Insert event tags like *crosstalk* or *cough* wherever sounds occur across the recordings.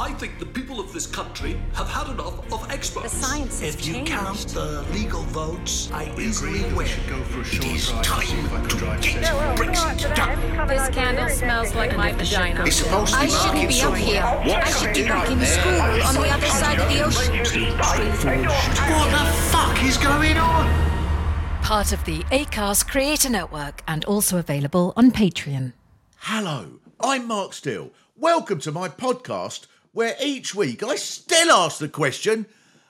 I think the people of this country have had enough of experts. The science has If you changed. count the legal votes, I We easily agree we win. should go for a short is drive to see if I time to drive get safely. Brexit done. This candle smells like my vagina. It's supposed to I shouldn't be up support. here. What I should be back in there? school on the other side of the ocean. What the fuck is going on? Part of the Acast Creator Network and also available on Patreon. Hello, I'm Mark Steel. Welcome to my podcast where each week I still ask the question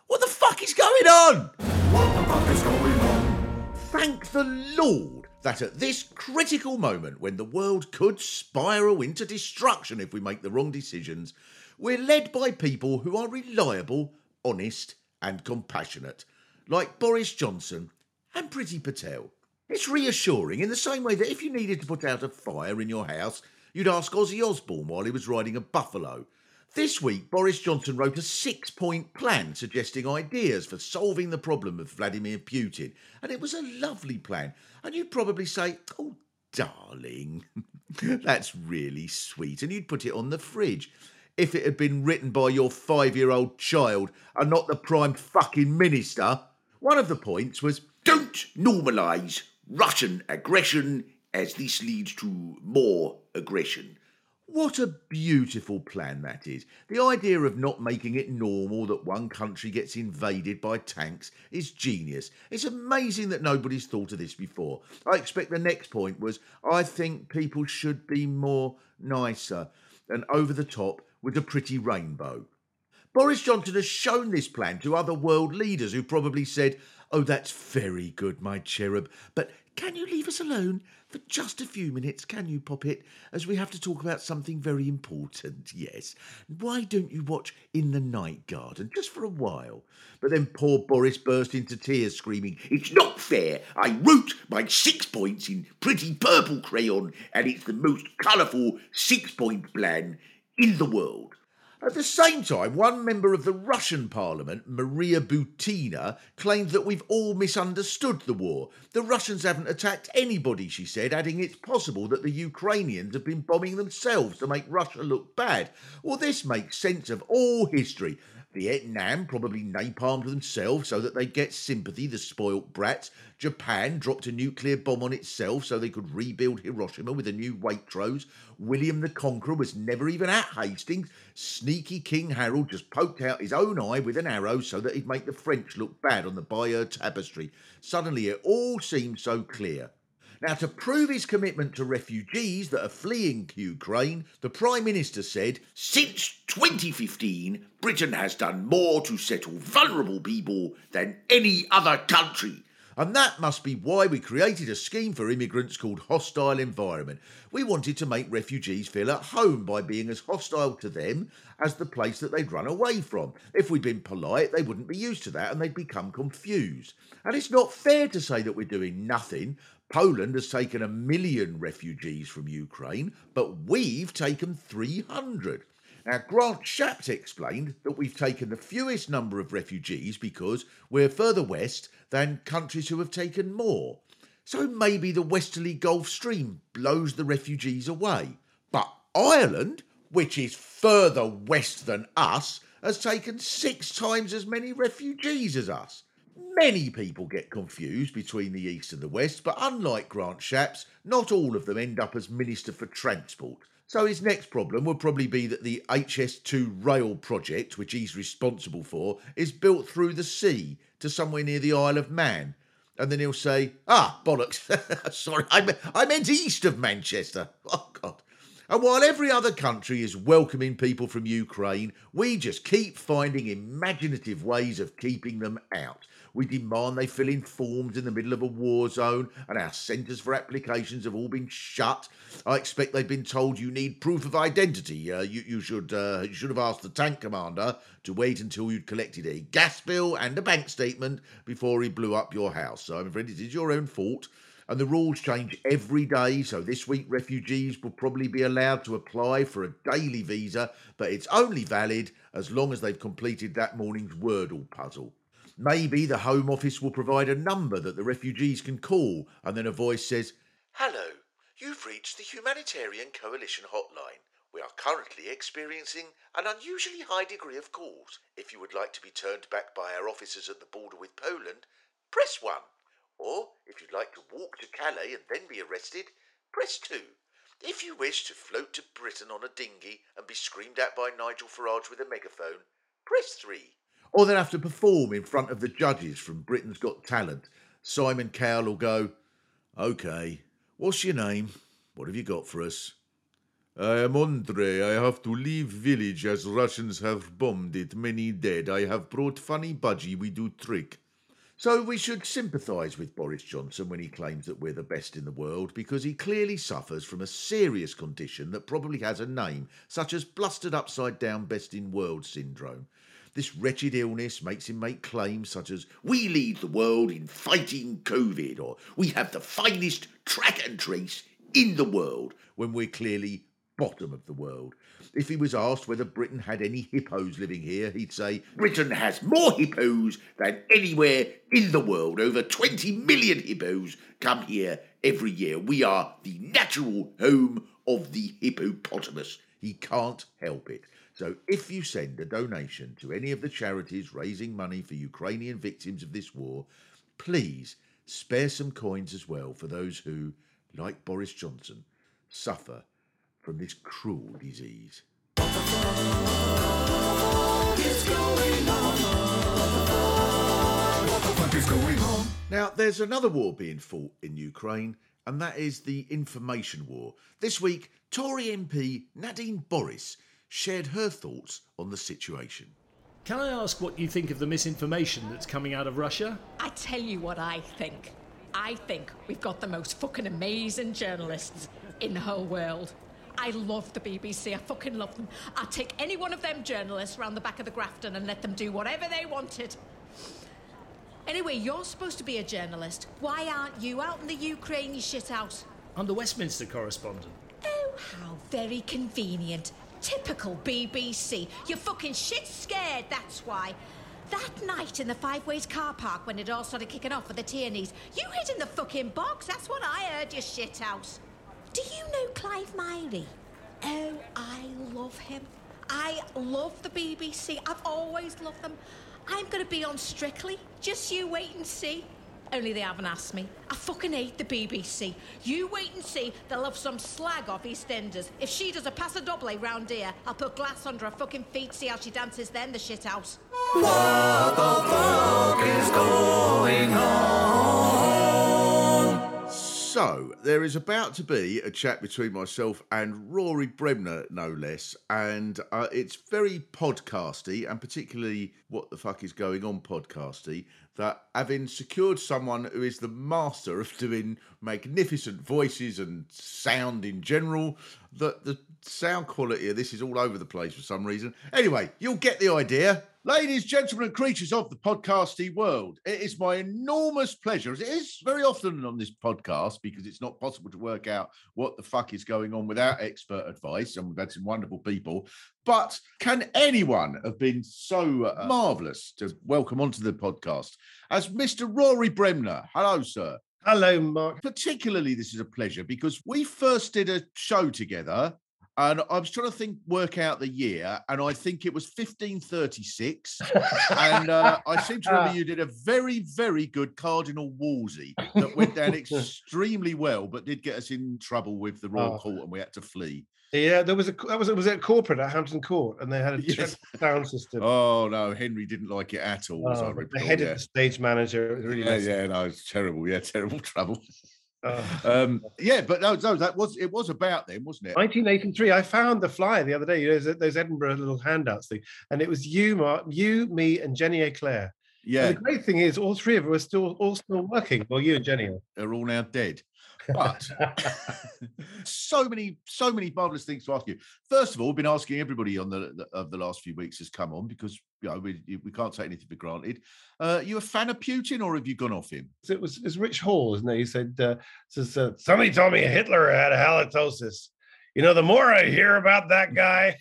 what the fuck is going on? What the fuck is going on? Thank the Lord that at this critical moment when the world could spiral into destruction if we make the wrong decisions, we're led by people who are reliable, honest, and compassionate, like Boris Johnson and Priti Patel. It's reassuring in the same way that if you needed to put out a fire in your house, you'd ask Ozzy Osbourne while he was riding a buffalo. This week, Boris Johnson wrote a six point plan suggesting ideas for solving the problem of Vladimir Putin. And it was a lovely plan. And you'd probably say, Oh, darling, *laughs* that's really sweet. And you'd put it on the fridge. If it had been written by your five year old child and not the prime fucking minister, one of the points was don't normalise Russian aggression as this leads to more aggression. What a beautiful plan that is. The idea of not making it normal that one country gets invaded by tanks is genius. It's amazing that nobody's thought of this before. I expect the next point was I think people should be more nicer and over the top with a pretty rainbow. Boris Johnson has shown this plan to other world leaders who probably said, Oh, that's very good, my cherub, but can you leave us alone for just a few minutes, can you, Poppet, as we have to talk about something very important, yes. Why don't you watch In the Night Garden just for a while? But then poor Boris burst into tears, screaming, It's not fair! I wrote my six points in pretty purple crayon, and it's the most colourful six point plan in the world. At the same time, one member of the Russian parliament, Maria Butina, claimed that we've all misunderstood the war. The Russians haven't attacked anybody, she said, adding it's possible that the Ukrainians have been bombing themselves to make Russia look bad. Well, this makes sense of all history. Vietnam probably napalmed themselves so that they'd get sympathy, the spoilt brats. Japan dropped a nuclear bomb on itself so they could rebuild Hiroshima with a new Waitrose. William the Conqueror was never even at Hastings. Sneaky King Harold just poked out his own eye with an arrow so that he'd make the French look bad on the Bayeux Tapestry. Suddenly it all seemed so clear. Now, to prove his commitment to refugees that are fleeing Ukraine, the Prime Minister said, Since 2015, Britain has done more to settle vulnerable people than any other country. And that must be why we created a scheme for immigrants called Hostile Environment. We wanted to make refugees feel at home by being as hostile to them as the place that they'd run away from. If we'd been polite, they wouldn't be used to that and they'd become confused. And it's not fair to say that we're doing nothing. Poland has taken a million refugees from Ukraine, but we've taken 300. Now, Grant Shapps explained that we've taken the fewest number of refugees because we're further west than countries who have taken more. So maybe the westerly Gulf Stream blows the refugees away. But Ireland, which is further west than us, has taken six times as many refugees as us. Many people get confused between the East and the West, but unlike Grant Shapps, not all of them end up as Minister for Transport. So his next problem will probably be that the HS2 rail project, which he's responsible for, is built through the sea to somewhere near the Isle of Man. And then he'll say, ah, bollocks. *laughs* Sorry, I, me- I meant east of Manchester. *laughs* Oh, God. And while every other country is welcoming people from Ukraine, we just keep finding imaginative ways of keeping them out. We demand they fill in forms in the middle of a war zone, and our centres for applications have all been shut. I expect they've been told you need proof of identity. Uh, you, you should uh, you should have asked the tank commander to wait until you'd collected a gas bill and a bank statement before he blew up your house. So I'm afraid it is your own fault. And the rules change every day, so this week refugees will probably be allowed to apply for a daily visa, but it's only valid as long as they've completed that morning's Wordle puzzle. Maybe the Home Office will provide a number that the refugees can call, and then a voice says, Hello, you've reached the Humanitarian Coalition hotline. We are currently experiencing an unusually high degree of calls. If you would like to be turned back by our officers at the border with Poland, press 1. Or, if you'd like to walk to Calais and then be arrested, press 2. If you wish to float to Britain on a dinghy and be screamed at by Nigel Farage with a megaphone, press 3. Or they'll have to perform in front of the judges from Britain's Got Talent. Simon Cowell will go, OK, what's your name? What have you got for us? I am Andre. I have to leave village as Russians have bombed it. Many dead. I have brought funny budgie. We do trick. So we should sympathise with Boris Johnson when he claims that we're the best in the world because he clearly suffers from a serious condition that probably has a name, such as blustered upside down best in world syndrome. This wretched illness makes him make claims such as, We lead the world in fighting COVID, or We have the finest track and trace in the world, when we're clearly bottom of the world. If he was asked whether Britain had any hippos living here, he'd say, Britain has more hippos than anywhere in the world. Over 20 million hippos come here every year. We are the natural home of the hippopotamus. He can't help it. So if you send a donation to any of the charities raising money for Ukrainian victims of this war, please spare some coins as well for those who, like Boris Johnson, suffer from this cruel disease. Now, there's another war being fought in Ukraine, and that is the information war. This week, Tory MP Nadine Boris shared her thoughts on the situation. Can I ask what you think of the misinformation that's coming out of Russia? I tell you what I think. I think we've got the most fucking amazing journalists in the whole world. I love the BBC. I fucking love them. I'd take any one of them journalists round the back of the Grafton and let them do whatever they wanted. Anyway, you're supposed to be a journalist. Why aren't you out in the Ukraine, you shit out? I'm the Westminster correspondent. Oh, how very convenient. Typical BBC. You're fucking shit scared, that's why. That night in the Five Ways car park when it all started kicking off with the Tierney's, you hid in the fucking box. That's what I heard, you shit house. Do you know Clive Myrie? Oh, I love him. I love the BBC. I've always loved them. I'm going to be on Strictly. Just you wait and see. Only they haven't asked me. I fucking hate the BBC. You wait and see. They'll have some slag off EastEnders. If she does a doble round here, I'll put glass under her fucking feet, see how she dances then, the shit house. So, there is about to be a chat between myself and Rory Bremner, no less, and uh, it's very podcasty, and particularly what the fuck is going on podcasty. That having secured someone who is the master of doing magnificent voices and sound in general, that the sound quality of this is all over the place for some reason. Anyway, you'll get the idea. Ladies, gentlemen, and creatures of the podcasty world, it is my enormous pleasure, as it is very often on this podcast, because it's not possible to work out what the fuck is going on without expert advice, and we've had some wonderful people. But can anyone have been so uh, marvellous to welcome onto the podcast as Mr. Rory Bremner? Hello, sir. Hello, Mark. Particularly, this is a pleasure because we first did a show together And I was trying to think, work out the year, and I think it was 1536. and uh, I seem to remember you did a very, very good Cardinal Wolsey that went down *laughs* extremely well, but did get us in trouble with the Royal Oh. Court, and we had to flee. Yeah, there was a that was it was at corporate at Hampton Court, and they had a *laughs* Yes. sound system. Oh no, Henry didn't like it at all. Oh, but the head yeah. of the stage manager really yeah, yeah, no, it's terrible. Yeah, *laughs* terrible trouble. Um, yeah, but no, no, that was it was about them, wasn't it? 1983. I found the flyer the other day. You know, those, those Edinburgh little handouts thing, and it was you, Mark, you, me, and Jenny Eclair. Yeah, And the great thing is, all three of us are still all still working. Well, you and Jenny. are. they're all now dead. But so many, so many marvelous things to ask you. First of all, been asking everybody on the, the of the last few weeks has come on because you know we we can't take anything for granted. Uh, you a fan of Putin or have you gone off him? It was it's Rich Hall, isn't it? He said, uh, says, uh, somebody told me Hitler had halitosis. You know, the more I hear about that *laughs* guy,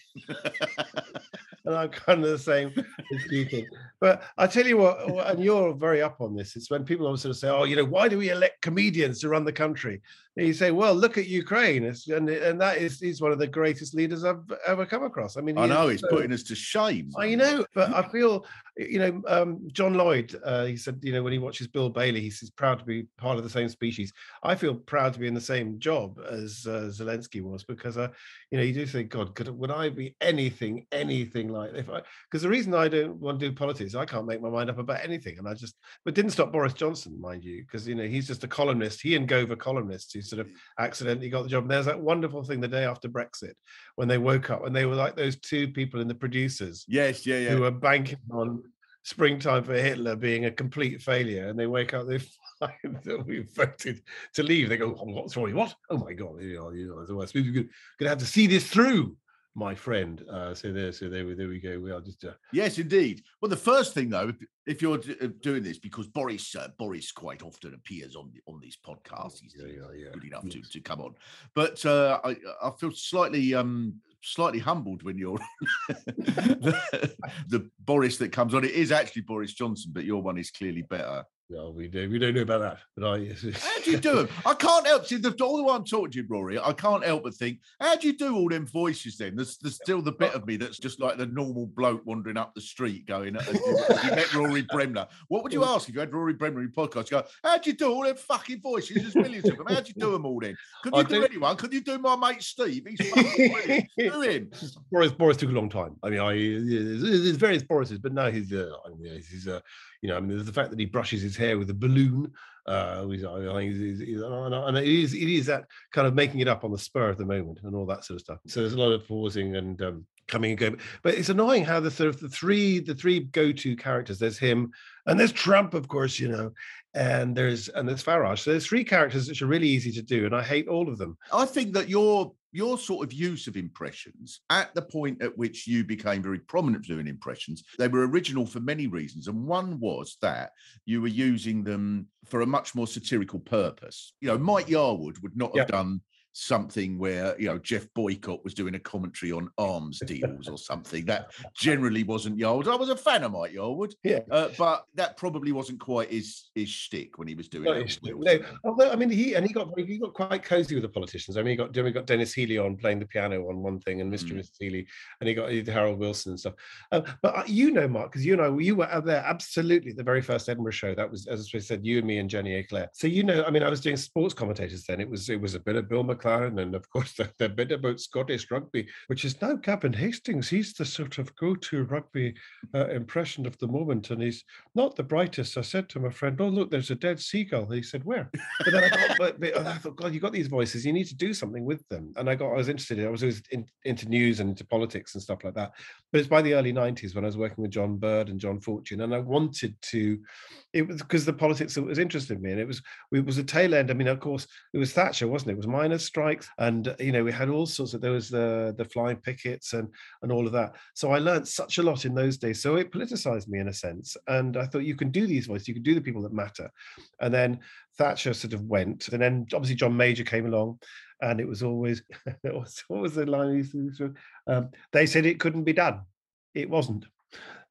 and I'm kind of the same as you think. But I tell you what, what- and you're very up on this. It's when people always sort of say, "Oh, you know, why do we elect comedians to run the country?" And you say, "Well, look at Ukraine," it's, and and that is he's one of the greatest leaders I've ever come across. I mean, I know he's so- putting us to shame. I know, but I feel, you know, um, John Lloyd, uh, he said, you know, when he watches Bill Bailey, he's, proud to be part of the same species. I feel proud to be in the same job as uh, Zelensky was because, uh, you know, you do think, God, could would I be anything, anything like if I? Because the reason I don't want to do politics, I can't make my mind up about anything, and I just, but didn't stop Boris Johnson, mind you, because you know he's just a columnist. He and Gove are columnists who sort of accidentally got the job. And there's that wonderful thing the day after Brexit when they woke up and they were like those two people in the producers Yes, yeah, yeah. who are banking on springtime for Hitler being a complete failure, and they wake up, they *laughs* find that we voted to leave. They go, oh, what, sorry, what? Oh my god, you know, you know, I suppose we're going to have to see this through, my friend. Uh, so there, so there, we- there we go. We are just uh, Yes, indeed. Well, the first thing though, if, if you're uh, doing this, because Boris uh, Boris quite often appears on the- on these podcasts, he's yeah, yeah, yeah. good enough to, Yes. to come on. But uh, I I feel slightly um slightly humbled when you're *laughs* *laughs* the, the Boris that comes on. It is actually Boris Johnson, but your one is clearly better. No, we do, we don't know about that, but I. *laughs* How do you do them? I can't help see the all the while I'm talking to you, Rory. I can't help but think, how do you do all them voices? Then there's, there's still the bit of me that's just like the normal bloke wandering up the street, going. *laughs* you met Rory Bremner. What would you ask if you had Rory Bremner in podcast? You go, how do you do all them fucking voices? There's millions of them. How do you do them all then? Could you do, do- anyone? Could you do my mate Steve? He's *laughs* fucking. Do him. Boris Boris took a long time. I mean, I there's, there's various Borises, but now he's uh, I mean, he's uh, you know, I mean, the fact that he brushes his hair with a balloon. Uh, he's, I I think he's, he's, he's- and and it is it is that kind of making it up on the spur of the moment and all that sort of stuff. So there's a lot of pausing and um, coming and going. But it's annoying how the sort of the three the three go to characters. There's him and there's Trump, of course, you know, and there's and there's Farage. So there's three characters which are really easy to do, and I hate all of them. I think that your your sort of use of impressions at the point at which you became very prominent doing impressions, they were original for many reasons. And one was that you were using them for a much more satirical purpose. You know, Mike Yarwood would not have done something where you know Geoff Boycott was doing a commentary on arms deals or something. That *laughs* generally wasn't Yarwood. I was a fan of Mike Yarwood, Yeah. uh, but that probably wasn't quite his his shtick when he was doing Not it. no, although I mean, he and he got he got quite cozy with the politicians. I mean, he got we got Denis Healey on playing the piano on one thing, and Mr. Mm. and Mrs. Healey, and he got Harold Wilson and stuff. Um, but uh, you know, Mark, because you and I, you were out there absolutely at the very first Edinburgh show. That was, as I said, you and me and Jenny Eclair. So you know, I mean, I was doing sports commentators then. It was it was a bit of Bill McLaren, and of course *laughs* the, the bit about Scottish rugby, which is now Gavin Hastings. He's the sort of go-to rugby uh, impression of the moment, and he's not the brightest. I said to my friend, "Oh look, there's a dead seagull." He said, "Where?" But then I got, but, but I thought, God, you got these voices. You need to do something with them. And I got, I was interested. I was always in, into news and into politics and stuff like that. But it's by the early '90s when I was working with John Bird and John Fortune, and I wanted to. It was because the politics that was interested me, and it was it was a tail end. I mean, of course, it was Thatcher, wasn't it? It was miners' strikes, and uh, you know we had all sorts of there was the the flying pickets and and all of that. So I learned such a lot in those days. So it politicized me in a sense, and I thought you can do these voices, you can do the people that matter. And then Thatcher sort of went, and then obviously John Major came along, and it was always *laughs* what was, the line? he used to say? Um, they said it couldn't be done. It wasn't.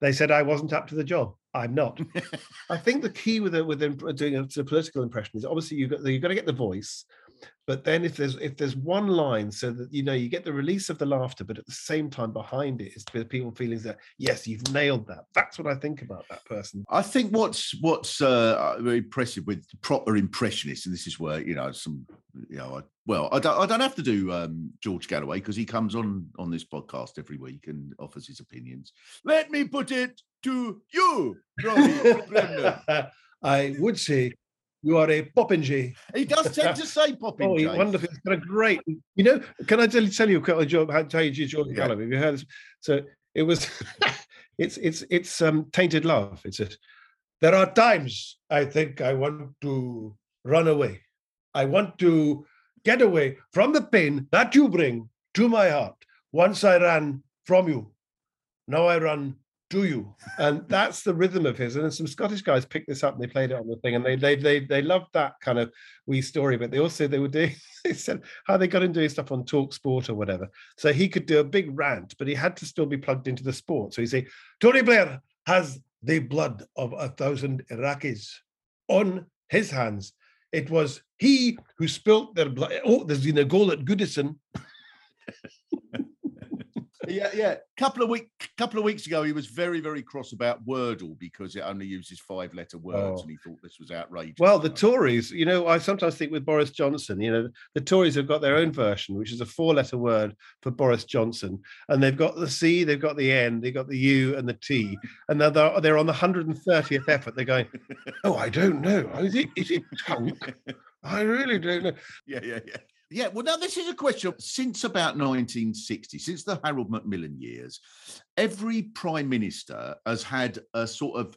They said I wasn't up to the job. I'm not. *laughs* I think the key with it, with doing a, political impression is obviously you've got you've got to get the voice, But then if there's if there's one line so that you know you get the release of the laughter, but at the same time behind it is the people feeling that yes, you've nailed that. That's what I think about that person. I think what's what's uh, very impressive with proper impressionists, and this is where you know some, you know, I, well, I don't, I don't have to do um, George Galloway because he comes on on this podcast every week and offers his opinions. Let me put it to you, Robbie *laughs* I would say you are a popinjay. He does tend to say popping. Oh, he's wonderful. He's got a great. You know, can I tell you, tell you a joke? How you George Yeah. Galloway? Have you heard this? So it was. *laughs* it's it's it's um tainted love. It's a, there are times I think I want to run away. I want to get away from the pain that you bring to my heart. Once I ran from you, now I run to you, and that's the rhythm of his. And then some Scottish guys picked this up and they played it on the thing, and they they they they loved that kind of wee story. But they also they were doing *laughs* they said how they got him doing stuff on Talk Sport or whatever, so he could do a big rant, but he had to still be plugged into the sport. So he say Tony Blair has the blood of a thousand Iraqis on his hands. It was he who spilt their blood. Oh, there's been a goal at Goodison. *laughs* yeah, yeah. Couple of week, couple of weeks ago, he was very, very cross about Wordle because it only uses five-letter words, Oh. and he thought this was outrageous. Well, the Tories, you know, I sometimes think with Boris Johnson, you know, the Tories have got their own version, which is a four letter word for Boris Johnson. And they've got the C, they've got the N, they've got the U and the T. *laughs* And now they're, they're on the 130th effort. They're going, oh, I don't know. Is it, is it *laughs* tunk? I really don't know. yeah, yeah, yeah. Yeah, well, now this is a question. Since about 1960, since the Harold Macmillan years, every prime minister has had a sort of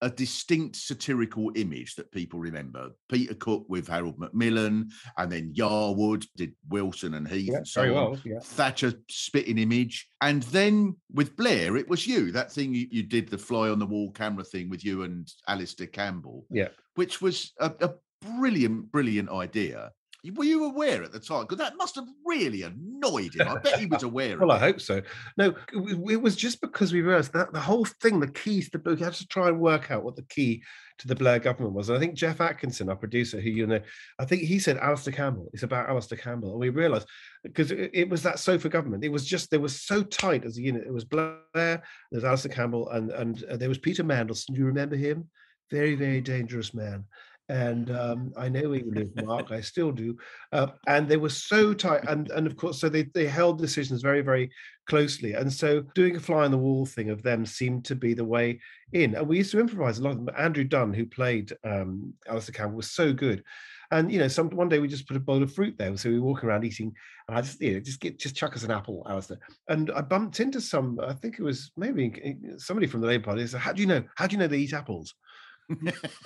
a distinct satirical image that people remember. Peter Cook with Harold Macmillan, and then Yarwood did Wilson and Heath, Yeah, and so on. well. Yeah. Thatcher spitting image. And then with Blair, it was you, that thing you, you did, the fly on the wall camera thing with you and Alastair Campbell, Yeah. which was a, a brilliant, brilliant idea. Were you aware at the time? Because that must have really annoyed him. I bet he was *laughs* aware Well, I hope so. No, it was just because we realized that the whole thing, the keys to we had to try and work out what the key to the Blair government was. And I think Geoff Atkinson, our producer, who you know, I think he said Alastair Campbell. It's about Alastair Campbell. And we realized because it, it was that sofa government. It was just they were so tight as a unit. It was Blair, there's Alastair Campbell, and and uh, there was Peter Mandelson. Do you remember him? Very, very dangerous man. And um, I know where you live, Mark. I still do. Uh, and they were so tight, *laughs* and and of course, so they they held decisions very, very closely. And so doing a fly on the wall thing of them seemed to be the way in. And we used to improvise a lot of them. Andrew Dunn, who played um, Alastair Campbell, was so good. And you know, some one day we just put a bowl of fruit there, so we were walking around eating, and I just you know just get just chuck us an apple, Alastair. And I bumped into some, I think it was maybe somebody from the Labour Party. Said, "How do you know? How do you know they eat apples?"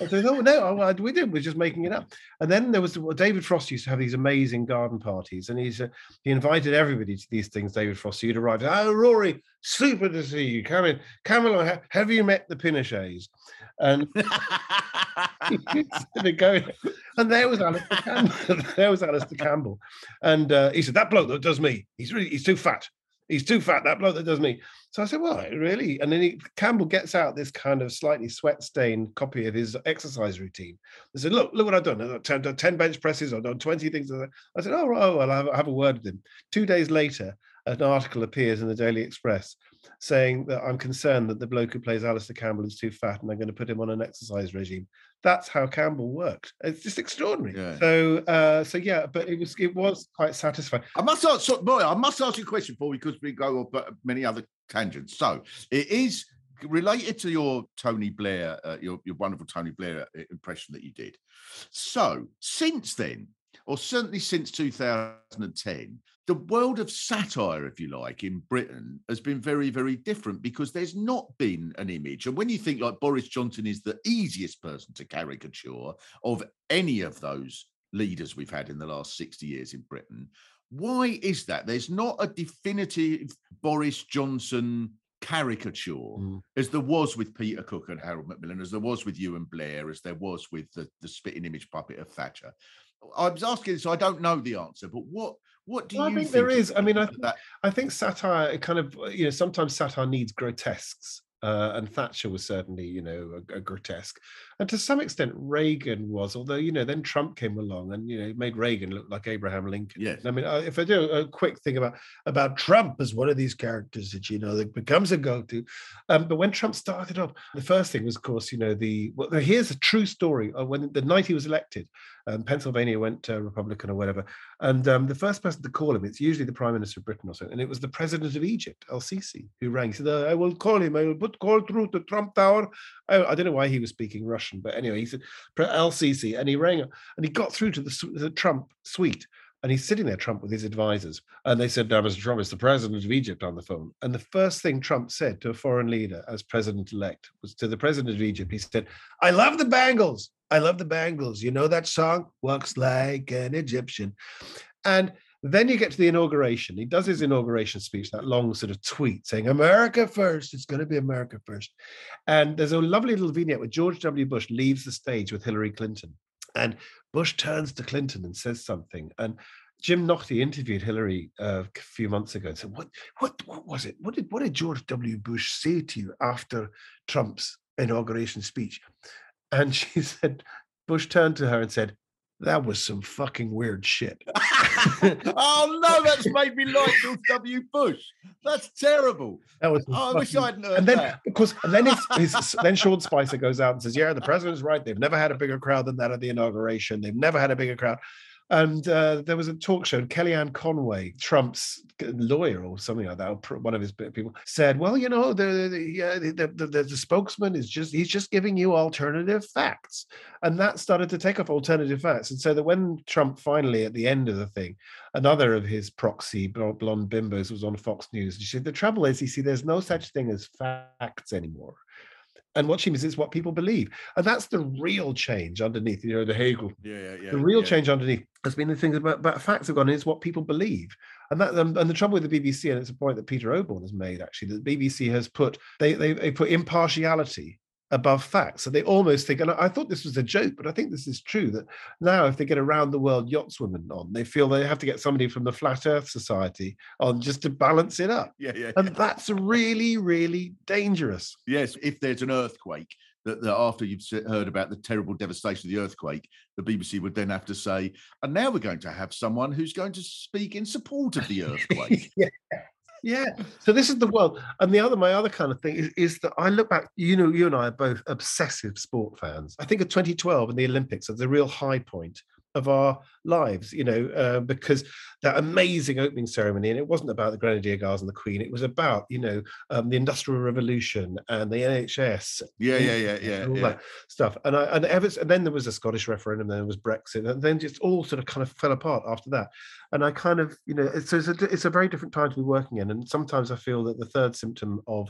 I "Oh no, oh, we didn't. We're just making it up." And then there was well, David Frost used to have these amazing garden parties, and he's uh, he invited everybody to these things. David Frost, you'd arrive. Oh, Rory, super to see you. Come in, come along. Ha- Have you met the Pinochets? And *laughs* going, and there was Alastair Campbell. *laughs* there was Alastair Campbell, and uh, he said, "That bloke that does me, he's really he's too fat. He's too fat. That bloke that does me." So I said, "Well, really?" And then he, Campbell gets out this kind of slightly sweat-stained copy of his exercise routine. I said, "Look, look what I've done. I've done 10, 10 bench presses. I've done twenty things." I said, "Oh, oh well, I'll have, I'll have a word with him." Two days later, an article appears in the Daily Express saying that I'm concerned that the bloke who plays Alastair Campbell is too fat, and I'm going to put him on an exercise regime. That's how Campbell worked. It's just extraordinary. Yeah. So, uh, so yeah, but it was it was quite satisfying. I must ask, so, boy, I must ask you a question before because we go but many other tangents. So it is related to your Tony Blair, uh, your your wonderful Tony Blair uh, impression that you did. So since then, or certainly since 2010, the world of satire, if you like, in Britain has been very, very different because there's not been an image. And when you think like Boris Johnson is the easiest person to caricature of any of those leaders we've had in the last 60 years in Britain, why is that? There's not a definitive Boris Johnson caricature Mm. as there was with Peter Cook and Harold Macmillan, as there was with you and Blair, as there was with the, the spitting image puppet of Thatcher. I was asking this, so I don't know the answer, but what what do Well, I you think there think is. I mean, I think- I think satire kind of you know sometimes satire needs grotesques. uh, and Thatcher was certainly, you know, a, a, grotesque, and to some extent Reagan was. Although, you know, then Trump came along and you know made Reagan look like Abraham Lincoln. Yes. I mean, if I do a quick thing about about Trump as one of these characters that you know that becomes a go-to, um, but when Trump started up, the first thing was, of course, you know, the well, here's a true story. When the night he was elected, um, Pennsylvania went uh, Republican or whatever, and um, the first person to call him, it's usually the Prime Minister of Britain or something, and it was the President of Egypt, El Sisi, who rang. He said, "I will call him. I will put call through to Trump Tower." I, I, don't know why he was speaking Russian, but anyway, he said Sisi, and he rang, and he got through to the, the Trump suite. And he's sitting there, Trump, with his advisors. And they said, now, Mr. Trump, it's the president of Egypt on the phone. And the first thing Trump said to a foreign leader as president elect was to the president of Egypt, he said, I love the Bangles. I love the Bangles. You know that song? Walks like an Egyptian. And then you get to the inauguration. He does his inauguration speech, that long sort of tweet saying, America first. It's going to be America first. And there's a lovely little vignette where George W. Bush leaves the stage with Hillary Clinton. And Bush turns to Clinton and says something. And Jim Naughtie interviewed Hillary uh, a few months ago and said, what, what, what was it? What did, what did George W. Bush say to you after Trump's inauguration speech? And *laughs* she said, Bush turned to her and said, that was some fucking weird shit. *laughs* *laughs* oh no, that's made me like George W. Bush. That's terrible. That was. Oh, I wish I hadn't heard and then, that. Of course, and then it's, *laughs* then Sean Spicer goes out and says, "Yeah, the president's right. They've never had a bigger crowd than that at the inauguration. They've never had a bigger crowd." And uh, there was a talk show, and Kellyanne Conway, Trump's lawyer or something like that, or one of his people, said, "Well, you know, the the, the, the, the spokesman is just he's just giving you alternative facts," and that started to take off alternative facts. And so that when Trump finally, at the end of the thing, another of his proxy blonde bimbos was on Fox News, she said, "The trouble is, you see, there's no such thing as facts anymore." And what she means is what people believe. And that's the real change underneath, you know, the Hegel. Yeah, yeah, yeah. The real yeah. change underneath has been the things about, about facts have gone is what people believe. And that um, and the trouble with the BBC, and it's a point that Peter Oborne has made actually, that the BBC has put they they, they put impartiality above facts. So they almost think, and I thought this was a joke, but I think this is true that now if they get around the world yachtswomen on, they feel they have to get somebody from the Flat Earth Society on just to balance it up. Yeah, yeah. And that's really, really dangerous. Yes, if there's an earthquake, that, that after you've heard about the terrible devastation of the earthquake, the BBC would then have to say, and now we're going to have someone who's going to speak in support of the *laughs* earthquake. yeah. Yeah. So this is the world. And the other, my other kind of thing is, is that I look back, you know, you and I are both obsessive sport fans. I think of 2012 and the Olympics as the real high point of our lives, you know, uh, because that amazing opening ceremony, and it wasn't about the Grenadier Guards and the Queen, it was about, you know, um, the Industrial Revolution and the NHS. Yeah, yeah, yeah, yeah. all yeah. that stuff. And I and ever and then there was a Scottish referendum, then there was Brexit, and then just all sort of kind of fell apart after that. And I kind of, you know, it's, it's, a, it's a very different time to be working in. And sometimes I feel that the third symptom of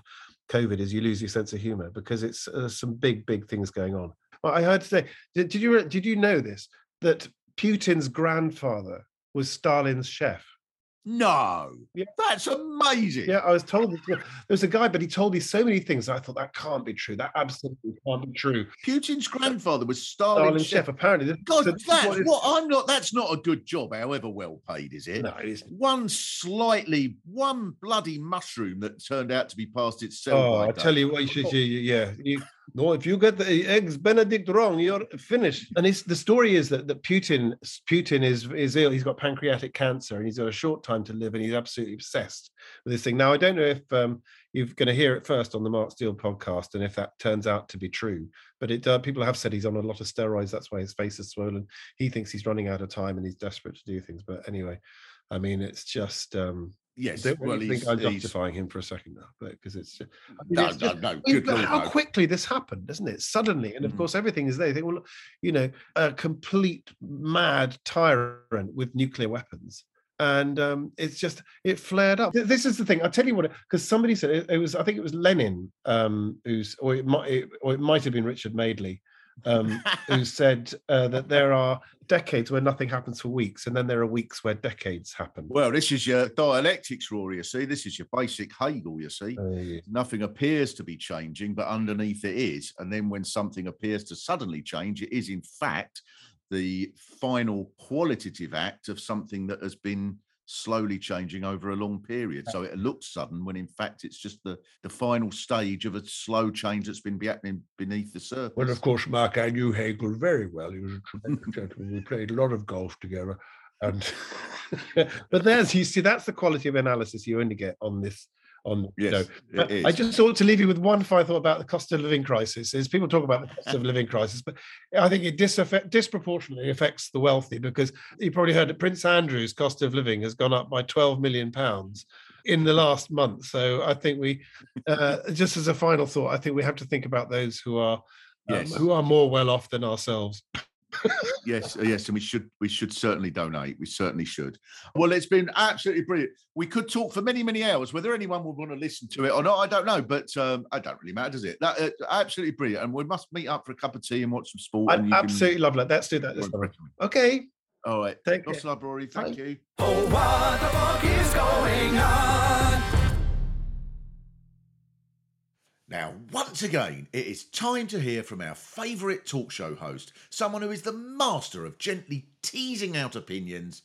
COVID is you lose your sense of humor because it's uh, some big, big things going on. Well, I heard today. Did, did you did you know this? That Putin's grandfather was Stalin's chef. No, yeah. that's amazing. Yeah, I was told there was a guy, but he told me so many things. I thought that can't be true. That absolutely can't be true. Putin's grandfather was Stalin's, Stalin's chef. chef. Apparently, God, so that's what, what, I'm not. That's not a good job, however well paid, is it? No, it one slightly, one bloody mushroom that turned out to be past its sell. Oh, I tell you what, you should, oh. yeah, you, no, if you get the eggs Benedict wrong, you're finished. And it's the story is that, that Putin Putin is is ill. He's got pancreatic cancer and he's got a short time to live, and he's absolutely obsessed with this thing. Now, I don't know if um, you're going to hear it first on the Mark Steel podcast, and if that turns out to be true. But it uh, people have said he's on a lot of steroids. That's why his face is swollen. He thinks he's running out of time and he's desperate to do things. But anyway, I mean, it's just um, Yes, don't well, think I'm justifying him for a second now, but because it's just, I mean, no, it's no, just, no, you good Lord, how no. quickly this happened, doesn't it? Suddenly, and of Mm. course, everything is there. You think, well, you know, a complete mad tyrant with nuclear weapons, and um, it's just it flared up. This is the thing. I'll tell you what, because somebody said it, it was. I think it was Lenin, um, who's, or it might, it, or it might have been Richard Madeley. Um, *laughs* who said uh, that there are decades where nothing happens for weeks, and then there are weeks where decades happen. Well, this is your dialectics, Rory. You see, this is your basic Hegel. You see, Uh, yeah. nothing appears to be changing, but underneath it is. And then when something appears to suddenly change, it is in fact the final qualitative act of something that has been slowly changing over a long period. So it looks sudden when in fact it's just the, the final stage of a slow change that's been be- happening beneath the surface. Well, of course, Mark, I knew Hegel very well. He was a tremendous gentleman. We played a lot of golf together. And *laughs* but there's you see, that's the quality of analysis you only get on this on you know. Yes, I just thought to leave you with one final thought about the cost of living crisis. Is people talk about the cost of living crisis, but I think it disaffect, disproportionately affects the wealthy because you probably heard that Prince Andrew's cost of living has gone up by 12 million pounds in the last month. So I think we, uh, just as a final thought, I think we have to think about those who are um, Yes. who are more well off than ourselves. Yes, uh, yes, and we should we should certainly donate. We certainly should. Well, it's been absolutely brilliant. We could talk for many many hours. Whether anyone would want to listen to it or not, I don't know. But um, it don't really matter, does it? That, uh, absolutely brilliant. And we must meet up for a cup of tea and watch some sport. and I you can- absolutely love that. Let's do that. This summer. Okay. All right. Take Lots care. of love, Rory. Thank Bye. you. Oh, what the fuck is going on? Now, once again, it is time to hear from our favourite talk show host, someone who is the master of gently teasing out opinions,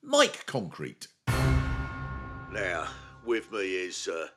Mike Concrete. Now, with me is uh,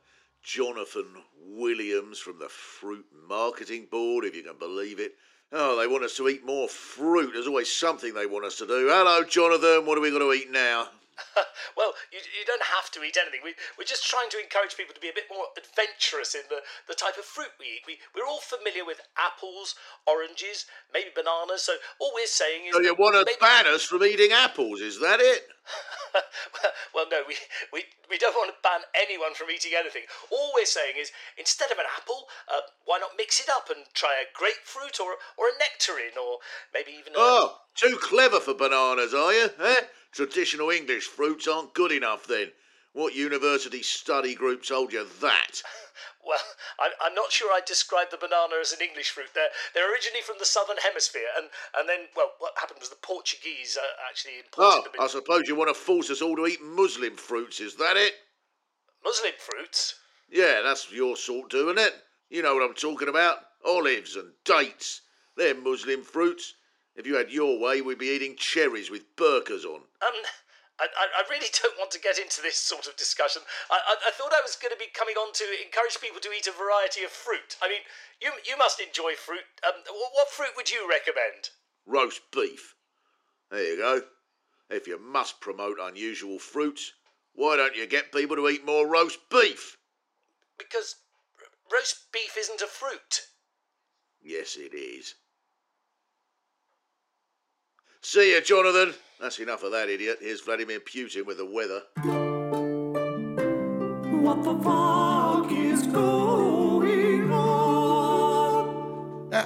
Jonathan Williams from the Fruit Marketing Board, if you can believe it. Oh, they want us to eat more fruit. There's always something they want us to do. Hello, Jonathan. What are we going to eat now? *laughs* well, you, you don't have to eat anything. We, we're just trying to encourage people to be a bit more adventurous in the, the type of fruit we eat. We, we're all familiar with apples, oranges, maybe bananas. So all we're saying is. So you want to ban us from eating apples, is that it? *laughs* *laughs* well, no, we, we, we don't want to ban anyone from eating anything. All we're saying is instead of an apple, uh, why not mix it up and try a grapefruit or, or a nectarine or maybe even a. Oh, too clever for bananas, are you? Eh? Traditional English fruits aren't good enough then. What university study group told you that? *laughs* Well, I'm, I'm not sure I'd describe the banana as an English fruit. They're, they're originally from the southern hemisphere, and, and then, well, what happened was the Portuguese uh, actually imported Oh, them I suppose you want to force us all to eat Muslim fruits, is that it? Muslim fruits. Yeah, that's your sort, doing it? You know what I'm talking about? Olives and dates. They're Muslim fruits. If you had your way, we'd be eating cherries with burkas on. Um, I, I, I really *laughs* don't want to get into this sort of discussion. I, I, I thought I was going to be coming on to encourage people to eat a variety of fruit. I mean, you, you must enjoy fruit. Um, what fruit would you recommend? Roast beef. There you go. If you must promote unusual fruits, why don't you get people to eat more roast beef? Because r- roast beef isn't a fruit. Yes, it is. See you, Jonathan. That's enough of that idiot. Here's Vladimir Putin with the weather. What the fuck is going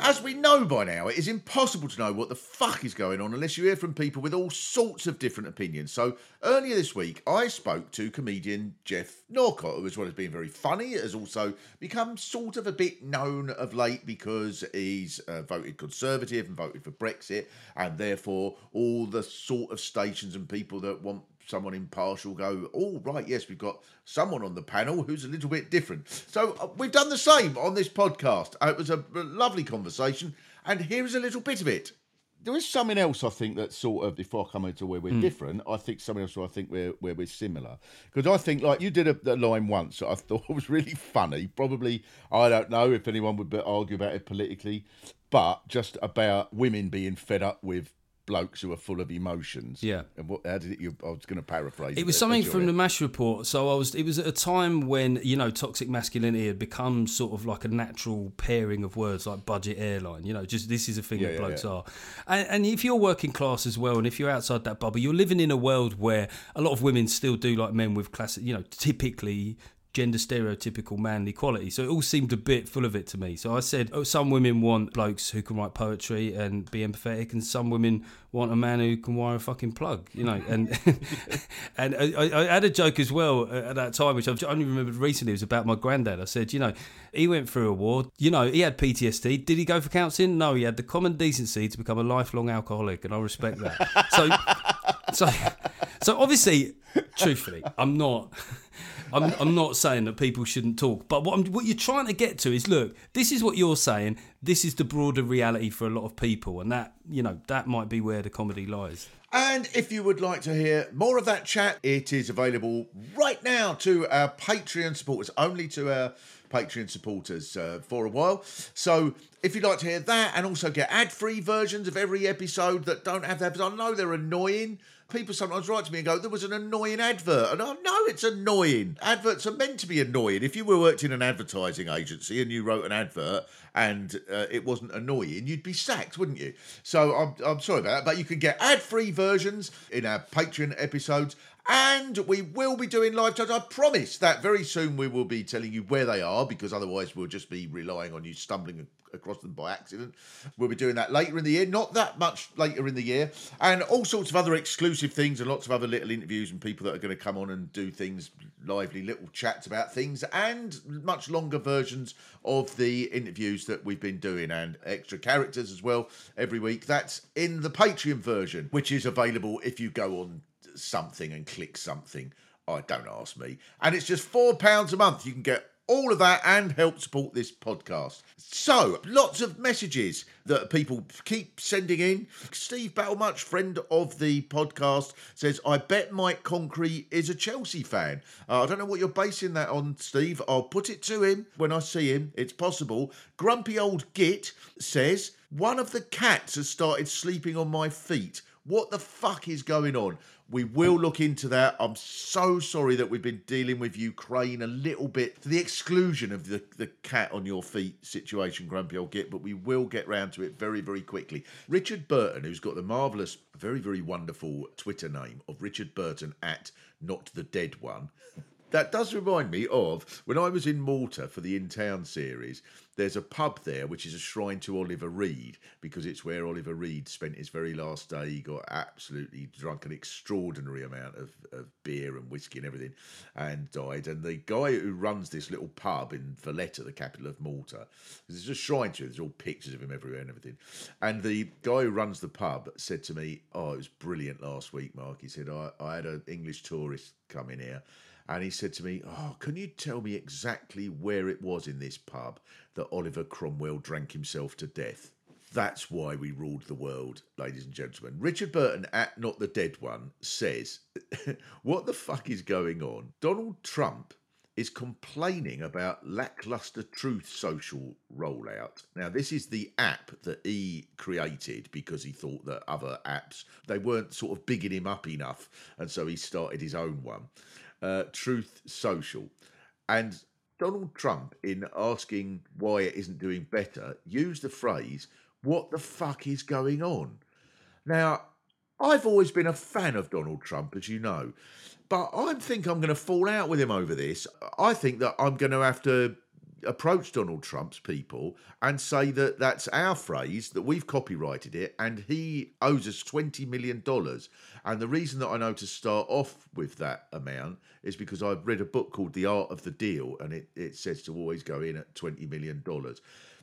as we know by now, it is impossible to know what the fuck is going on unless you hear from people with all sorts of different opinions. So, earlier this week, I spoke to comedian Geoff Norcott, who, as well as being very funny, has also become sort of a bit known of late because he's uh, voted Conservative and voted for Brexit, and therefore, all the sort of stations and people that want someone impartial go, oh, right, yes, we've got someone on the panel who's a little bit different. So uh, we've done the same on this podcast. Uh, it was a, lovely conversation, and here is a little bit of it. There is something else I think that sort of, before I come into where we're different, I think something else where I think we're where we're similar. Because I think, like, you did a, a line once that I *laughs* thought was really funny. Probably, I don't know if anyone would argue about it politically, but just about women being fed up with blokes who are full of emotions. Yeah. And what, how did it, you, I was going to paraphrase It was something from it. the Mash report. So I was. It was at a time when you know toxic masculinity had become sort of like a natural pairing of words, like budget airline. You know, just this is a thing Yeah, that yeah, blokes yeah. are. And, and if you're working class as well, and if you're outside that bubble, you're living in a world where a lot of women still do like men with classic. You know, typically gender stereotypical manly quality. So it all seemed a bit full of it to me. So I said, oh, some women want blokes who can write poetry and be empathetic, and some women want a man who can wire a fucking plug, you know. And *laughs* and I, I had a joke as well at that time, which I've only remembered recently. It was about my granddad. I said, you know, he went through a war. You know, he had PTSD. Did he go for counselling? No, he had the common decency to become a lifelong alcoholic, and I respect that. So, *laughs* so, so obviously, truthfully, I'm not. I'm, I'm not saying that people shouldn't talk, but what, I'm, what you're trying to get to is look, this is what you're saying. This is the broader reality for a lot of people, and that you know that might be where the comedy lies. And if you would like to hear more of that chat, it is available right now to our Patreon supporters, only to our Patreon supporters uh, for a while. So if you'd like to hear that and also get ad free versions of every episode that don't have that, I know they're annoying. People sometimes write to me and go, There was an annoying advert. And I know it's annoying. Adverts are meant to be annoying. If you were worked in an advertising agency and you wrote an advert and uh, it wasn't annoying, you'd be sacked, wouldn't you? So I'm, I'm sorry about that. But you can get ad free versions in our Patreon episodes and we will be doing live shows. I promise that very soon we will be telling you where they are because otherwise we'll just be relying on you stumbling across them by accident. We'll be doing that later in the year, not that much later in the year, and all sorts of other exclusive things and lots of other little interviews and people that are going to come on and do things, lively little chats about things, and much longer versions of the interviews that we've been doing and extra characters as well every week. That's in the Patreon version, which is available if you go on something and click something. I don't ask me. And it's just £4 a month. You can get all of that and help support this podcast. So, lots of messages that people keep sending in. Steve Battlemuch, friend of the podcast, says, I bet Mike Concrete is a Chelsea fan. Uh, I don't know what you're basing that on, Steve. I'll put it to him when I see him. It's possible. Grumpy Old Git says, One of the cats has started sleeping on my feet. What the fuck is going on? We will look into that. I'm so sorry that we've been dealing with Ukraine a little bit to the exclusion of the, the cat on your feet situation, Grumpy Old Git, but we will get round to it very, very quickly. Richard Burton, who's got the marvellous, very, very wonderful Twitter name of Richard Burton at Not the Dead One. That does remind me of when I was in Malta for the In Town series. There's a pub there which is a shrine to Oliver Reed because it's where Oliver Reed spent his very last day. He got absolutely drunk an extraordinary amount of, of beer and whiskey and everything and died. And the guy who runs this little pub in Valletta, the capital of Malta, there's a shrine to him. There's all pictures of him everywhere and everything. And the guy who runs the pub said to me, Oh, it was brilliant last week, Mark. He said, I, I had an English tourist come in here and he said to me, Oh, can you tell me exactly where it was in this pub that Oliver Cromwell drank himself to death? That's why we ruled the world, ladies and gentlemen. Richard Burton, at Not the Dead One, says, *laughs* What the fuck is going on? Donald Trump is complaining about lackluster truth social rollout. Now this is the app that he created because he thought that other apps they weren't sort of bigging him up enough and so he started his own one uh, Truth Social. And Donald Trump, in asking why it isn't doing better, used the phrase, What the fuck is going on? Now, I've always been a fan of Donald Trump, as you know, but I think I'm going to fall out with him over this. I think that I'm going to have to approach Donald Trump's people and say that that's our phrase, that we've copyrighted it, and he owes us $20 million. And the reason that I know to start off with that amount is because I've read a book called The Art of the Deal, and it, it says to always go in at $20 million.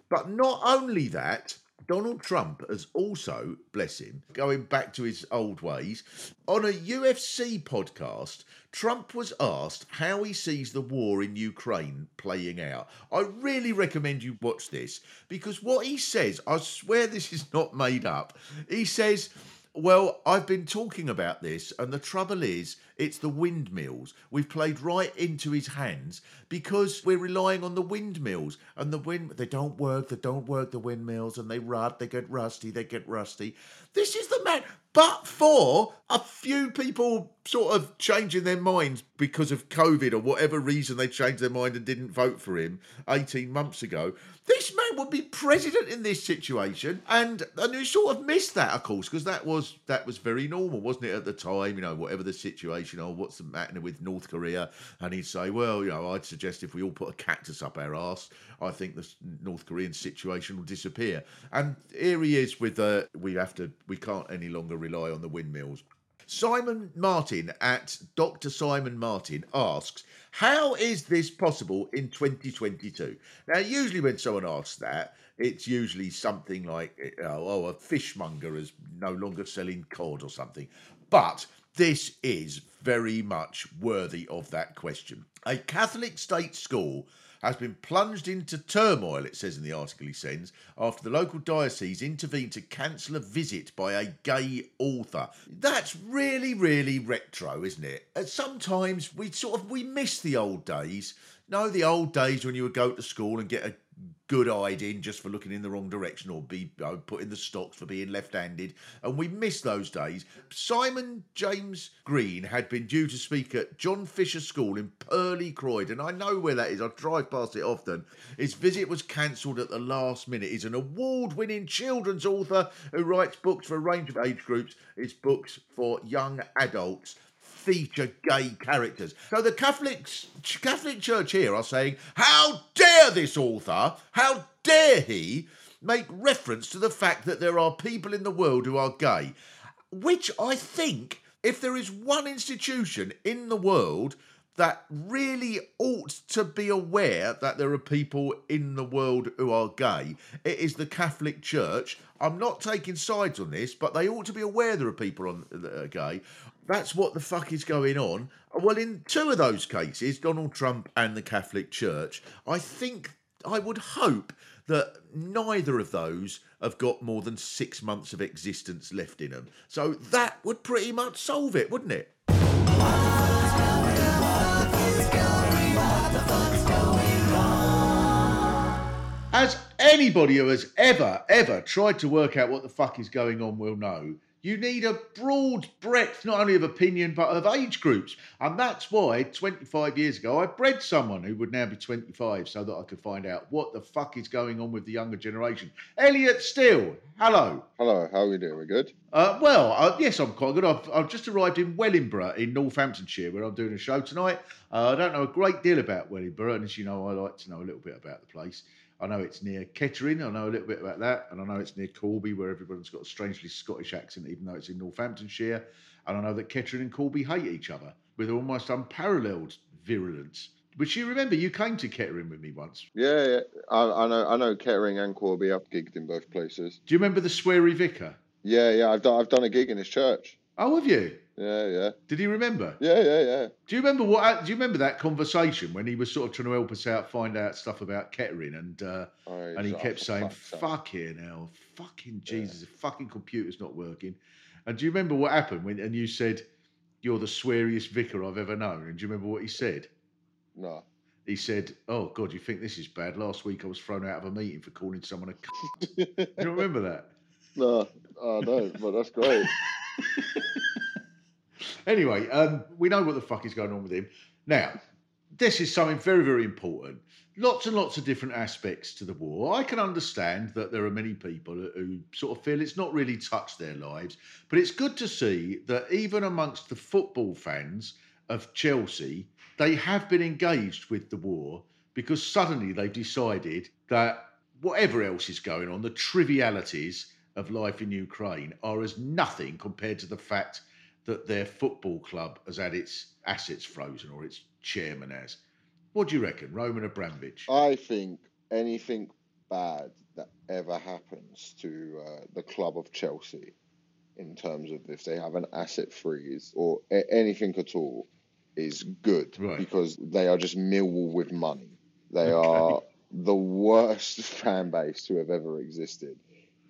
But not only that, Donald Trump has also, bless him, going back to his old ways, on a UFC podcast, Trump was asked how he sees the war in Ukraine playing out. I really recommend you watch this because what he says, I swear this is not made up. He says, well, I've been talking about this, and the trouble is, it's the windmills. We've played right into his hands because we're relying on the windmills, and the wind they don't work. They don't work the windmills, and they rot. They get rusty. They get rusty. This is the man. But for a few people sort of changing their minds because of COVID or whatever reason they changed their mind and didn't vote for him 18 months ago, this man would be president in this situation. And and you sort of missed that, of course, because that was that was very normal, wasn't it, at the time? You know, whatever the situation, or what's the matter with North Korea? And he'd say, well, you know, I'd suggest if we all put a cactus up our arse, I think the North Korean situation will disappear. And here he is with uh, we have to we can't any longer rely on the windmills. Simon Martin at Dr. Simon Martin asks, How is this possible in 2022? Now, usually when someone asks that, it's usually something like, eh, oh, oh, a fishmonger is no longer selling cod or something. But This is very much worthy of that question. A Catholic state school has been plunged into turmoil, it says in the article he sends, after the local diocese intervened to cancel a visit by a gay author. That's really, really retro, isn't it? Sometimes we sort of we miss the old days. No, the old days when you would go to school and get a good eyed in just for looking in the wrong direction or be you know, put in the stocks for being left handed. And we miss those days. Simon James Green had been due to speak at John Fisher School in Purley Croydon. I know where that is, I drive past it often. His visit was cancelled at the last minute. He's an award winning children's author who writes books for a range of age groups. his books for young adults feature gay characters. So the Catholics, Catholic Church here are saying, how dare this author, how dare he make reference to the fact that there are people in the world who are gay? Which I think, if there is one institution in the world that really ought to be aware that there are people in the world who are gay. It is the Catholic Church. I'm not taking sides on this, but they ought to be aware there are people on, that are gay. That's what the fuck is going on. Well, in two of those cases, Donald Trump and the Catholic Church, I think, I would hope that neither of those have got more than six months of existence left in them. So that would pretty much solve it, wouldn't it? As anybody who has ever, ever tried to work out what the fuck is going on will know, you need a broad breadth, not only of opinion, but of age groups. And that's why 25 years ago, I bred someone who would now be 25 so that I could find out what the fuck is going on with the younger generation. Elliot Steel, hello. Hello, how are we doing? We good? Uh, well, uh, yes, I'm quite good. I've, I've just arrived in Wellingborough in Northamptonshire where I'm doing a show tonight. Uh, I don't know a great deal about Wellingborough, and as you know, I like to know a little bit about the place. I know it's near Kettering. I know a little bit about that, and I know it's near Corby, where everyone's got a strangely Scottish accent, even though it's in Northamptonshire. And I know that Kettering and Corby hate each other with almost unparalleled virulence. Which you remember, you came to Kettering with me once. Yeah, yeah. I, I know. I know Kettering and Corby. I've gigged in both places. Do you remember the Sweary Vicar? Yeah, yeah. I've done. I've done a gig in his church. Oh, have you? Yeah, yeah. Did he remember? Yeah, yeah, yeah. Do you remember what? Do you remember that conversation when he was sort of trying to help us out, find out stuff about Kettering, and uh, Oh, and he kept saying, "Fuck here now, fucking Jesus, the fucking computer's not working." And do you remember what happened when? And you said, "You're the sweariest vicar I've ever known." And do you remember what he said? No. He said, "Oh God, you think this is bad? Last week I was thrown out of a meeting for calling someone a." cunt." *laughs* do you remember that? No, I don't. But that's great. *laughs* Anyway, um, we know what the fuck is going on with him. Now, this is something very, very important. Lots and lots of different aspects to the war. I can understand that there are many people who sort of feel it's not really touched their lives, but it's good to see that even amongst the football fans of Chelsea, they have been engaged with the war because suddenly they've decided that whatever else is going on, the trivialities of life in Ukraine are as nothing compared to the fact that their football club has had its assets frozen or its chairman has. What do you reckon, Roman Abramovich? I think anything bad that ever happens to uh, the club of Chelsea, in terms of if they have an asset freeze or a- anything at all, is good Right. because they are just Millwall with money. They are the worst *laughs* fan base to have ever existed.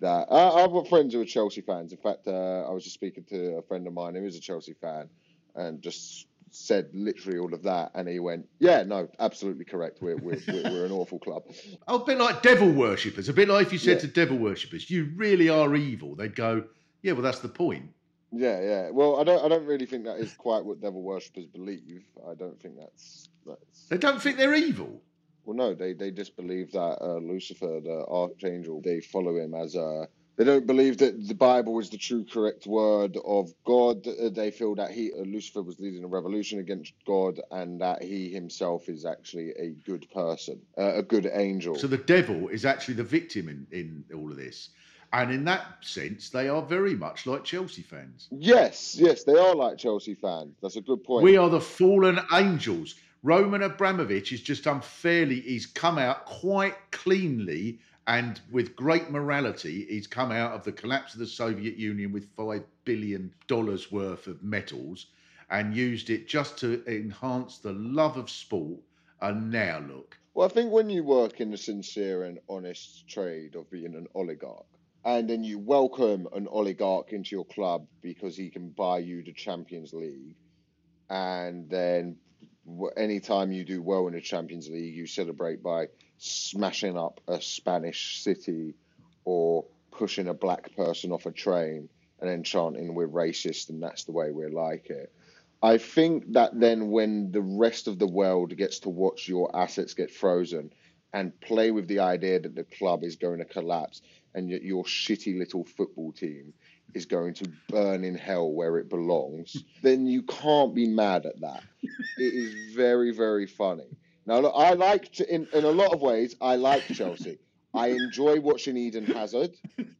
That I, I've got friends who are Chelsea fans. In fact, uh, I was just speaking to a friend of mine who is a Chelsea fan, and just said literally all of that, and he went, "Yeah, no, absolutely correct. We're we're, we're, an awful club." *laughs* Oh, a bit like devil worshippers. A bit like if you said Yeah. to devil worshippers, you really are evil. They'd go, yeah, well, that's the point. Yeah, yeah. Well, I don't I don't really think that is quite what devil worshippers believe. I don't think that's that's. They don't think they're evil. Well, no, they they just believe that uh, Lucifer, the archangel, they follow him as a. They don't believe that the Bible is the true correct word of God. Uh, They feel that he uh, Lucifer was leading a revolution against God, and that he himself is actually a good person, uh, a good angel. So the devil is actually the victim in, in all of this. And in that sense, they are very much like Chelsea fans. yes, yes, they are like Chelsea fans. That's a good point. We are the fallen angels. Roman Abramovich is just unfairly, he's come out quite cleanly And with great morality, he's come out of the collapse of the Soviet Union with $5 billion worth of metals and used it just to enhance the love of sport. And now look. Well, I think when you work in the sincere and honest trade of being an oligarch, and then you welcome an oligarch into your club because he can buy you the Champions League, and then anytime you do well in the Champions League, you celebrate by smashing up a Spanish city or pushing a black person off a train and then chanting we're racist and that's the way we like it. I think that then when the rest of the world gets to watch your assets get frozen and play with the idea that the club is going to collapse and your shitty little football team is going to burn in hell where it belongs, *laughs* then you can't be mad at that. It is very, very funny. Now, look, I like, to, in, in a lot of ways, I like Chelsea. I enjoy watching Eden Hazard.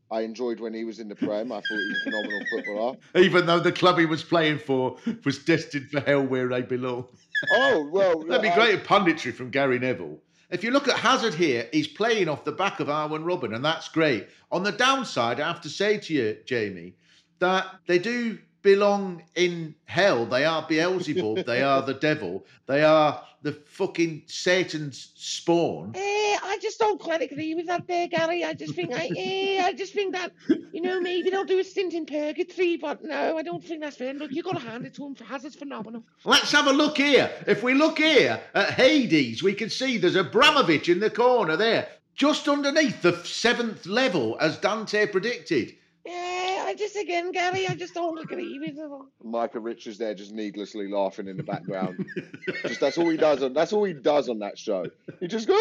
I enjoyed when he was in the Prem. I thought he was a phenomenal footballer. Even though the club he was playing for was destined for hell where they belong. Oh, well. *laughs* That'd be I- great punditry from Gary Neville. If you look at Hazard here, he's playing off the back of Arjen Robben, and that's great. On the downside, I have to say to you, Jamie, that they do belong in hell. They are Beelzebub. they are the devil. They are the fucking Satan's spawn. Eh, I just don't quite agree with that there, Gary. I just think I eh, I just think that, you know, maybe they'll do a stint in purgatory, but no, I don't think that's fair. Look, you've gotta hand it to him. For Hazard's phenomenal. Let's have a look here. If we look here at Hades, we can see there's Abramovich in the corner there, just underneath the seventh level, as Dante predicted. I just again, Gary, I just don't agree with it. Micah Richards there just needlessly laughing in the background. just that's all he does on that's all he does on that show. He just goes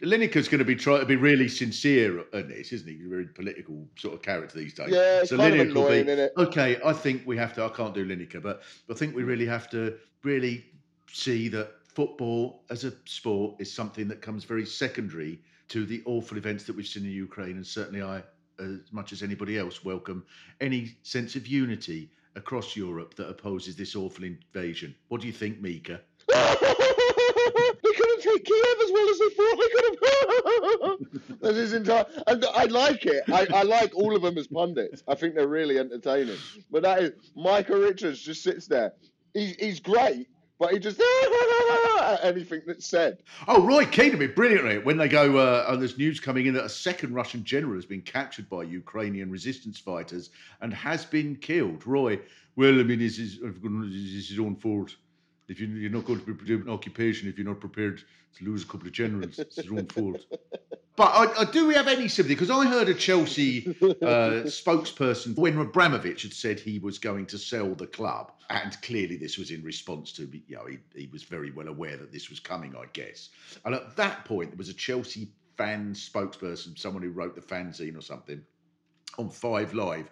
Lineker's going to be trying to be really sincere in this, isn't he? He's a very political sort of character these days. Yeah, it's so kind of Lineker will annoying, be innit? okay. I think we have to. I can't do Lineker, but I think we really have to really see that football as a sport is something that comes very secondary to the awful events that we've seen in Ukraine, and certainly I, as much as anybody else, welcome any sense of unity across Europe that opposes this awful invasion. What do you think, Micah? *laughs* They couldn't take Kiev as well as they thought they could have. *laughs* That's his entire. And I like it. I, I like all of them as pundits. I think they're really entertaining. But that is Micah Richards just sits there. He's he's great, but he just *laughs* anything that's said. Oh, Roy Keane would be brilliant at when they go. Uh, oh, there's news coming in that a second Russian general has been captured by Ukrainian resistance fighters and has been killed. Roy, well, I mean, this is this is own fault. If you, you're not going to be an occupation, if you're not prepared to lose a couple of generals, it's your own fault. *laughs* But I, do we have any sympathy? Because I heard a Chelsea uh, spokesperson when Abramovich had said he was going to sell the club, and clearly this was in response to, you know, he, he was very well aware that this was coming, I guess. And at that point, there was a Chelsea fan spokesperson, someone who wrote the fanzine or something, on Five Live,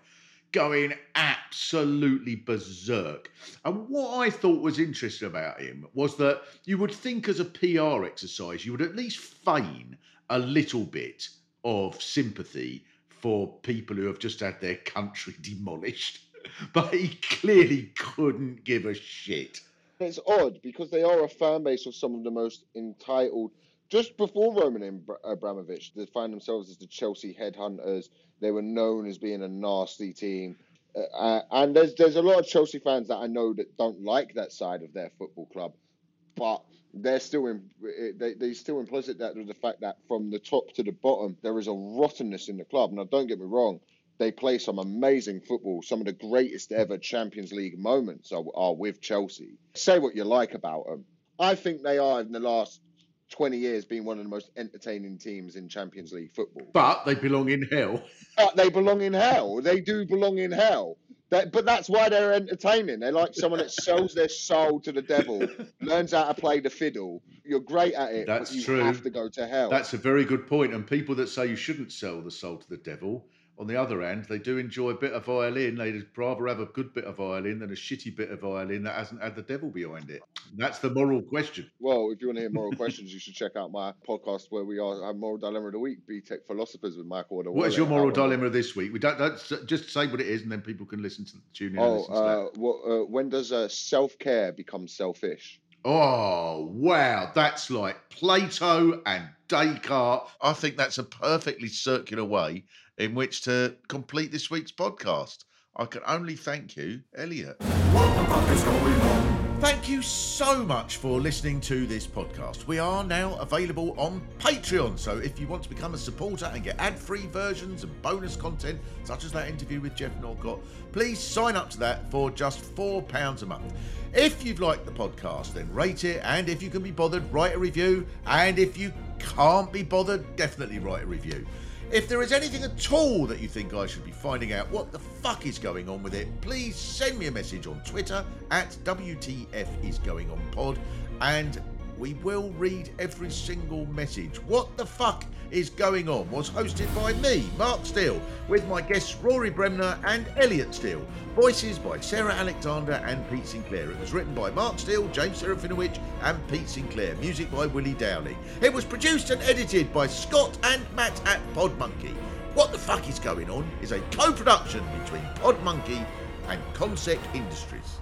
going absolutely berserk. And what I thought was interesting about him was that you would think, as a PR exercise, you would at least feign a little bit of sympathy for people who have just had their country *laughs* demolished. But he clearly couldn't give a shit. It's odd because they are a fan base of some of the most entitled. Just before Roman Abra- uh, Abramovich, they find themselves as the Chelsea headhunters. They were known as being a nasty team. Uh, uh, and there's there's a lot of Chelsea fans that I know that don't like that side of their football club, but they're still in eh, they they still implicit that the fact that from the top to the bottom there is a rottenness in the club. Now don't get me wrong, they play some amazing football. Some of the greatest ever Champions League moments are, are with Chelsea. Say what you like about them. I think they are in the last 20 years being one of the most entertaining teams in Champions League football. But they belong in hell. But they belong in hell. They do belong in hell. That, but that's why they're entertaining. They're like someone that sells their soul to the devil, *laughs* learns how to play the fiddle. You're great at it, That's but you true. have to go to hell. That's a very good point. And people that say you shouldn't sell the soul to the devil, on the other hand, they do enjoy a bit of violin. They'd rather have a good bit of violin than a shitty bit of violin that hasn't had the devil behind it. That's the moral question. Well, if you want to hear moral questions, you should check out my podcast where we are have moral dilemma of the week, BTEC philosophers with Michael. What is your moral dilemma this week? We don't, don't just say what it is, and then people can listen to tune in. and Oh, listen to that. uh, what, uh, when does uh, self care become selfish? Oh, wow. That's like Plato and Descartes. I think that's a perfectly circular way in which to complete this week's podcast. I can only thank you, Elliot. What the fuck is going on? Thank you so much for listening to this podcast. We are now available on Patreon, so if you want to become a supporter and get ad free versions and bonus content, such as that interview with Geoff Norcott, please sign up to that for just £4 a month. If you've liked the podcast, then rate it, and if you can be bothered, write a review, and if you can't be bothered, definitely write a review. If there is anything at all that you think I should be finding out what the fuck is going on with it, please send me a message on Twitter at WTF is going on pod and we will read every single message. What the fuck is going on was hosted by me, Mark Steel, with my guests Rory Bremner and Elliot Steel. Voices by Sarah Alexander and Pete Sinclair. It was written by Mark Steel, James Serafinowicz, and Pete Sinclair. Music by Willie Dowling. It was produced and edited by Scott and Matt at Podmonkey. What the fuck is going on is a co-production between Podmonkey and Concept Industries.